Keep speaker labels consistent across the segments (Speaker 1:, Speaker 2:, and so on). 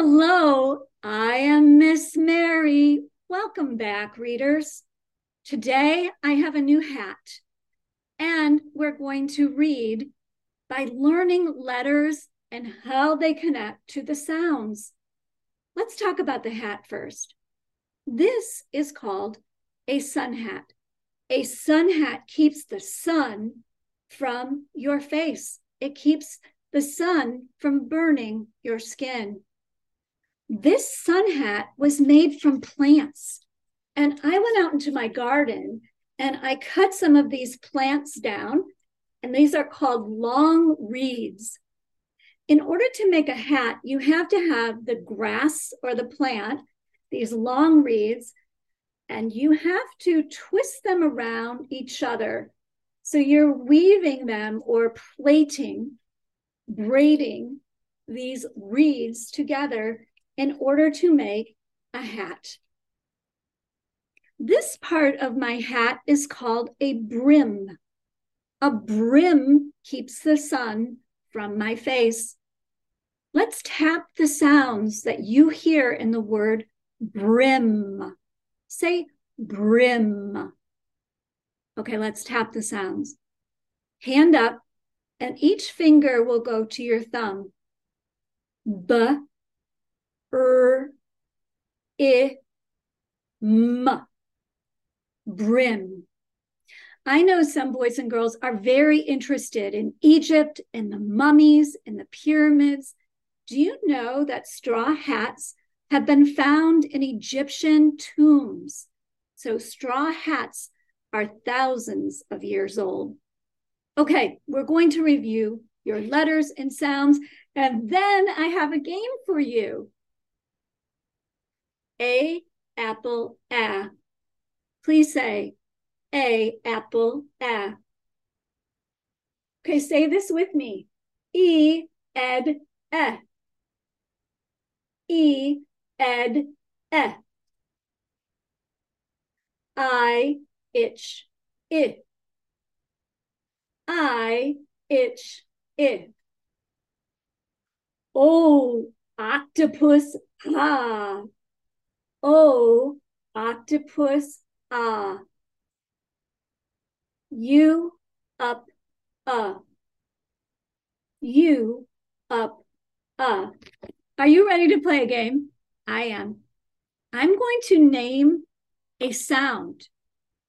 Speaker 1: Hello, I am Miss Mary. Welcome back, readers. Today I have a new hat, and we're going to read by learning letters and how they connect to the sounds. Let's talk about the hat first. This is called a sun hat. A sun hat keeps the sun from your face, it keeps the sun from burning your skin. This sun hat was made from plants. And I went out into my garden and I cut some of these plants down, and these are called long reeds. In order to make a hat, you have to have the grass or the plant, these long reeds, and you have to twist them around each other. So you're weaving them or plaiting, braiding these reeds together in order to make a hat. This part of my hat is called a brim. A brim keeps the sun from my face. Let's tap the sounds that you hear in the word brim. Say brim. Okay, let's tap the sounds. Hand up, and each finger will go to your thumb. B er, i, m, brim. I know some boys and girls are very interested in Egypt and the mummies and the pyramids. Do you know that straw hats have been found in Egyptian tombs? So, straw hats are thousands of years old. Okay, we're going to review your letters and sounds, and then I have a game for you. A apple a. Please say A apple a. Okay, say this with me. E ed e. E ed e. I itch it. I itch it. Oh, octopus ah. O octopus ah. You up uh. You up uh. Are you ready to play a game? I am. I'm going to name a sound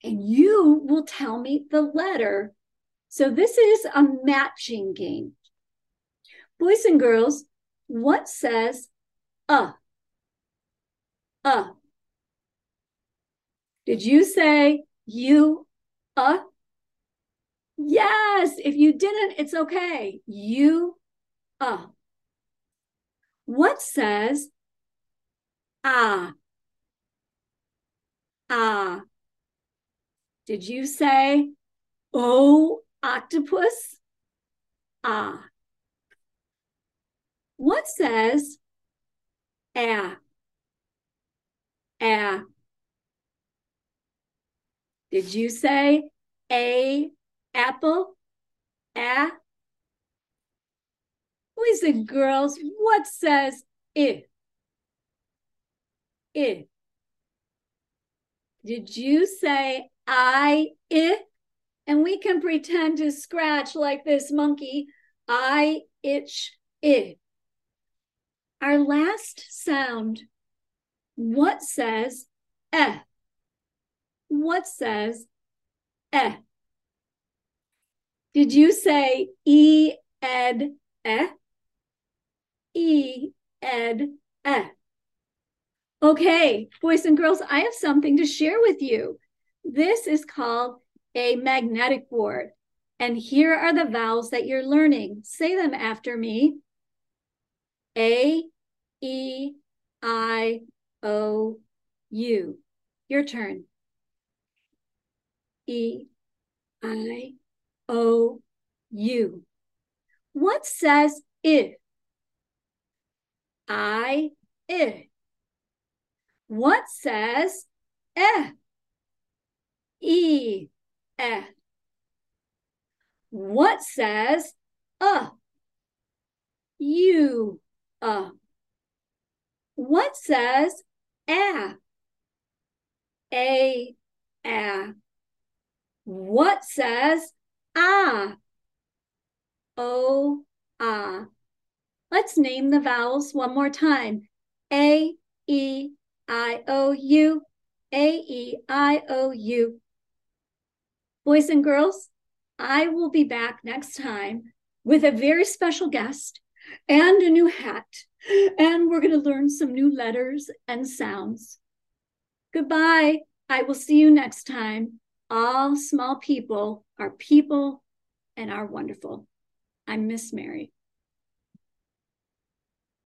Speaker 1: and you will tell me the letter. So this is a matching game. Boys and girls, what says uh? Uh. Did you say you uh? Yes, if you didn't, it's okay. You uh. What says ah? Ah. Did you say oh octopus? Ah. What says ah? A. Did you say a apple? A. Boys and girls, what says it? It. Did you say I it? And we can pretend to scratch like this monkey. I itch it. Our last sound what says eh? What says eh? Did you say e ed eh? E ed eh. Okay, boys and girls, I have something to share with you. This is called a magnetic board. And here are the vowels that you're learning. Say them after me. A, O U. Your turn. E I O U. What says if? I if. What says eh? E eh. What says uh? You uh. What says a? A, a. What says ah? O, ah. Let's name the vowels one more time. A, E, I, O, U, A, E, I, O, U. Boys and girls, I will be back next time with a very special guest and a new hat. And we're going to learn some new letters and sounds. Goodbye. I will see you next time. All small people are people and are wonderful. I'm Miss Mary.